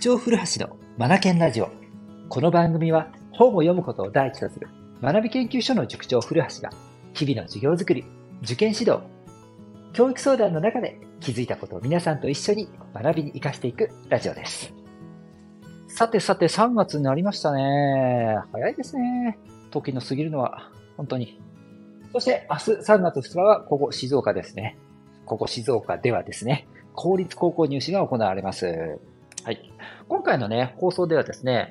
長古橋のマナケンラジオ。この番組は本を読むことを第一とする学び研究所の塾長古橋が日々の授業づくり、受験指導、教育相談の中で気づいたことを皆さんと一緒に学びに活かしていくラジオです。さてさて3月になりましたね。早いですね。時の過ぎるのは本当に。そして明日3月2日はここ静岡ですね。ここ静岡ではですね、公立高校入試が行われます。はい。今回のね、放送ではですね、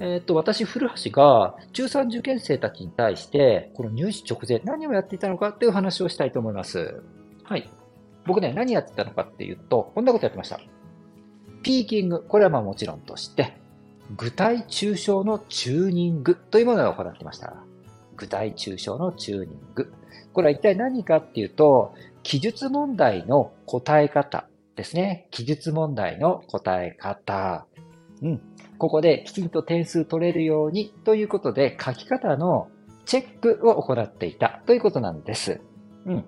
えっ、ー、と、私、古橋が中3受験生たちに対して、この入試直前何をやっていたのかっていう話をしたいと思います。はい。僕ね、何やってたのかっていうと、こんなことやってました。ピーキング、これはまあもちろんとして、具体抽象のチューニングというものを行ってました。具体抽象のチューニング。これは一体何かっていうと、記述問題の答え方ですね。記述問題の答え方。うん。ここできちんと点数取れるようにということで書き方のチェックを行っていたということなんです。うん。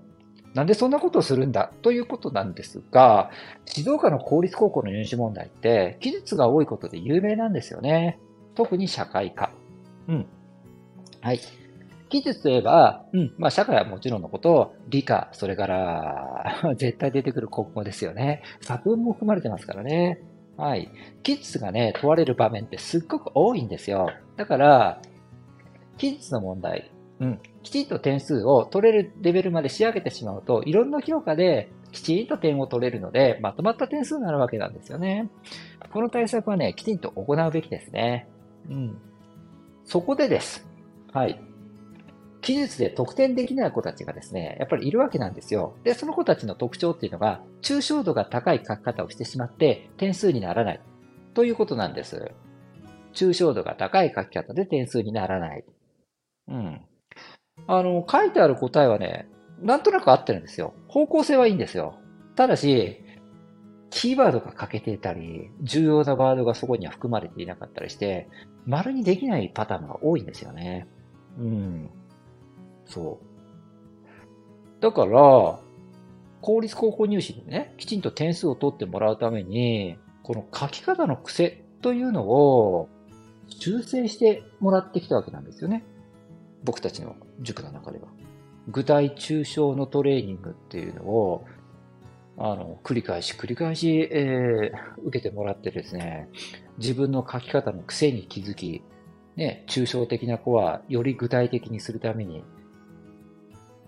なんでそんなことをするんだ？ということなんですが、静岡の公立高校の入試問題って記述が多いことで有名なんですよね。特に社会科。うん。はい。技術といえば、うん、まあ社会はもちろんのこと、理科、それから 絶対出てくる国語ですよね。作文も含まれてますからね。はい。技術がね、問われる場面ってすっごく多いんですよ。だから、技術の問題、うん、きちんと点数を取れるレベルまで仕上げてしまうと、いろんな評価できちんと点を取れるので、まとまった点数になるわけなんですよね。この対策はね、きちんと行うべきですね。うん。そこでです。はい。記述で得点できない子たちがですね、やっぱりいるわけなんですよ。で、その子たちの特徴っていうのが、抽象度が高い書き方をしてしまって点数にならない。ということなんです。抽象度が高い書き方で点数にならない。うん。あの、書いてある答えはね、なんとなく合ってるんですよ。方向性はいいんですよ。ただし、キーワードが欠けていたり、重要なワードがそこには含まれていなかったりして、丸にできないパターンが多いんですよね。うん。そう。だから、公立高校入試でね、きちんと点数を取ってもらうために、この書き方の癖というのを修正してもらってきたわけなんですよね。僕たちの塾の中では。具体抽象のトレーニングっていうのを、あの、繰り返し繰り返し、えー、受けてもらってですね、自分の書き方の癖に気づき、ね、抽象的な子はより具体的にするために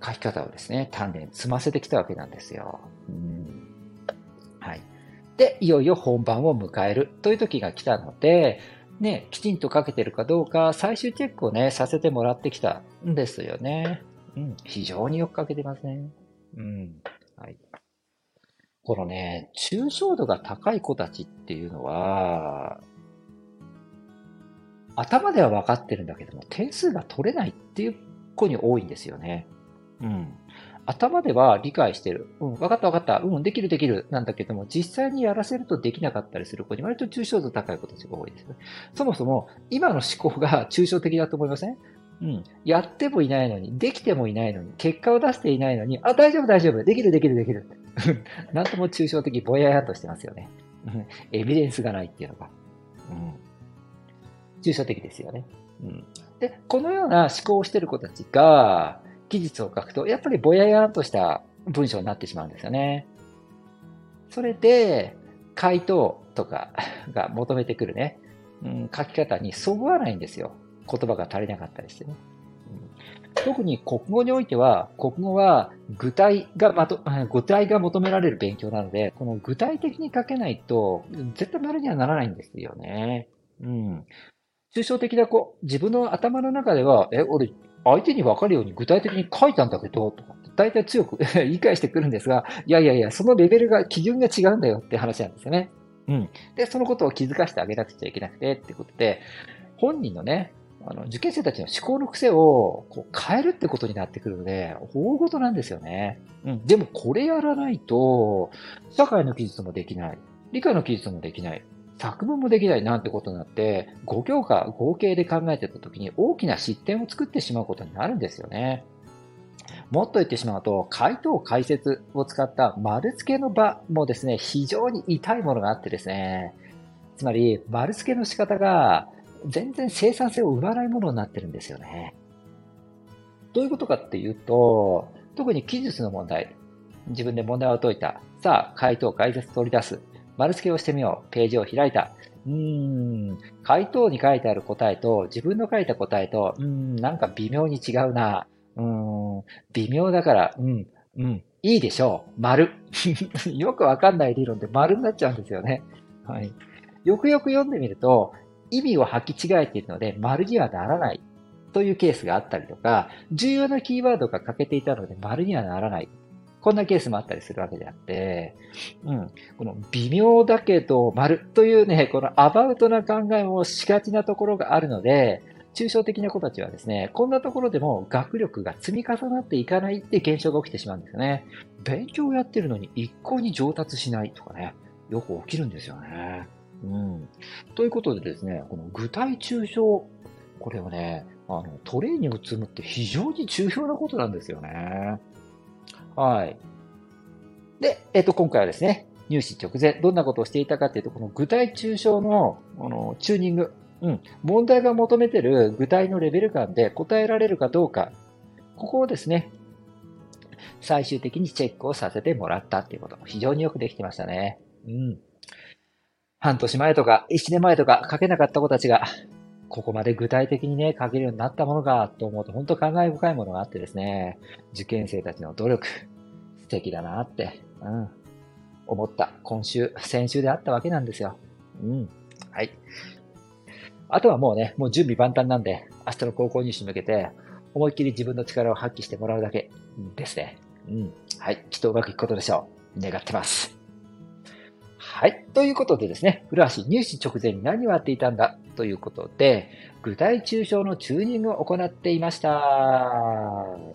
書き方をですね、鍛錬積ませてきたわけなんですよ。うん。はい。で、いよいよ本番を迎えるという時が来たので、ね、きちんと書けてるかどうか最終チェックをね、させてもらってきたんですよね。うん。非常によく書けてません。うん。はい。このね、抽象度が高い子たちっていうのは、頭では分かってるんだけども、点数が取れないっていう子に多いんですよね。うん。頭では理解してる。うん、分かった分かった。うん、できるできる。なんだけども、実際にやらせるとできなかったりする子に割と抽象度高い子たちが多いですね。そもそも、今の思考が抽象的だと思いません？うん。やってもいないのに、できてもいないのに、結果を出していないのに、あ、大丈夫大丈夫。できるできるできる。なんとも抽象的、ぼややとしてますよね。エビデンスがないっていうのが。うん。抽象的ですよね。うん。で、このような思考をしている子たちが、記述を書くと、やっぱりぼややんとした文章になってしまうんですよね。それで、回答とかが求めてくるね、うん、書き方にそぐわないんですよ。言葉が足りなかったりしてね。うん、特に国語においては、国語は具体がまと、具体が求められる勉強なので、この具体的に書けないと、絶対丸にはならないんですよね。うん。抽象的な子、自分の頭の中では、え、俺、相手に分かるように具体的に書いたんだけど、とかって大体強く 言い返してくるんですが、いやいやいや、そのレベルが、基準が違うんだよって話なんですよね。うん。で、そのことを気づかせてあげなくちゃいけなくてってことで、本人のね、あの、受験生たちの思考の癖をこう変えるってことになってくるので、大事なんですよね。うん。でもこれやらないと、社会の記述もできない。理科の記述もできない。作文もできないなんてことになって、5教科合計で考えてた時に大きな失点を作ってしまうことになるんですよね。もっと言ってしまうと、回答解説を使った丸付けの場もですね、非常に痛いものがあってですね、つまり、丸付けの仕方が全然生産性を生まないものになってるんですよね。どういうことかっていうと、特に記述の問題。自分で問題を解いた。さあ、回答、解説取り出す。丸付けをしてみよう。ページを開いた。うーん、回答に書いてある答えと自分の書いた答えと、うーん、なんか微妙に違うな。うーん、微妙だから、うん、うん、いいでしょう。丸。よくわかんない理論で丸になっちゃうんですよね。はい。よくよく読んでみると、意味を履き違えているので、丸にはならないというケースがあったりとか、重要なキーワードが欠けていたので、丸にはならない。こんなケースもあったりするわけであって、うん。この微妙だけど丸というね、このアバウトな考えもしがちなところがあるので、抽象的な子たちはですね、こんなところでも学力が積み重なっていかないって現象が起きてしまうんですよね。勉強をやってるのに一向に上達しないとかね、よく起きるんですよね。うん。ということでですね、この具体抽象、これをね、あの、トレーニング積むって非常に重要なことなんですよね。はい。で、えっと、今回はですね、入試直前、どんなことをしていたかっていうと、この具体抽象の、あの、チューニング、うん、問題が求めてる具体のレベル感で答えられるかどうか、ここをですね、最終的にチェックをさせてもらったっていうこと。非常によくできてましたね。うん。半年前とか、一年前とか書けなかった子たちが、ここまで具体的にね、書けるようになったものかと思うと、本当感慨深いものがあってですね、受験生たちの努力、素敵だなって、うん、思った今週、先週であったわけなんですよ。うん。はい。あとはもうね、もう準備万端なんで、明日の高校入試に向けて、思いっきり自分の力を発揮してもらうだけですね。うん。はい。きっとうまくいくことでしょう。願ってます。はい。ということでですね、古橋入試直前に何をやっていたんだということで、具体抽象のチューニングを行っていました。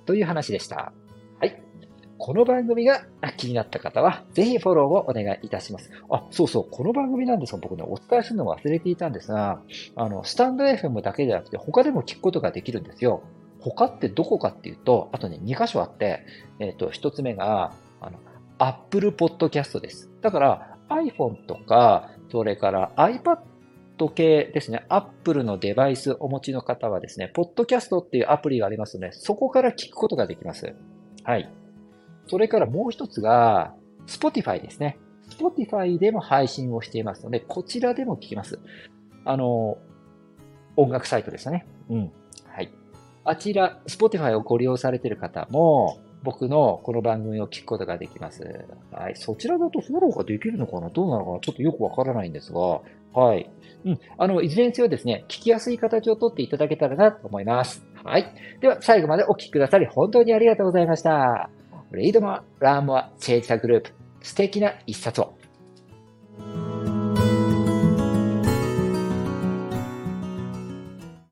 という話でした。はい。この番組が気になった方は、ぜひフォローをお願いいたします。あ、そうそう、この番組なんですが、僕ね、お伝えするのを忘れていたんですが、あの、スタンド FM だけでなくて、他でも聞くことができるんですよ。他ってどこかっていうと、あとね、2箇所あって、えっ、ー、と、1つ目が、あの、Apple Podcast です。だから、iPhone とか、それから iPad 系ですね、Apple のデバイスお持ちの方はですね、Podcast っていうアプリがありますので、そこから聞くことができます。はい。それからもう一つが、Spotify ですね。Spotify でも配信をしていますので、こちらでも聞きます。あの、音楽サイトですね。うん。はい。あちら、Spotify をご利用されている方も、僕のこの番組を聞くことができます。はい。そちらだとフォローができるのかな？どうなのかな？ちょっとよくわからないんですが、はい。うん。あの、いずれにせよですね、聞きやすい形をとっていただけたらなと思います。はい。では、最後までお聴きくださり、本当にありがとうございました。レイドマラーモアチェイサグループ、素敵な一冊を。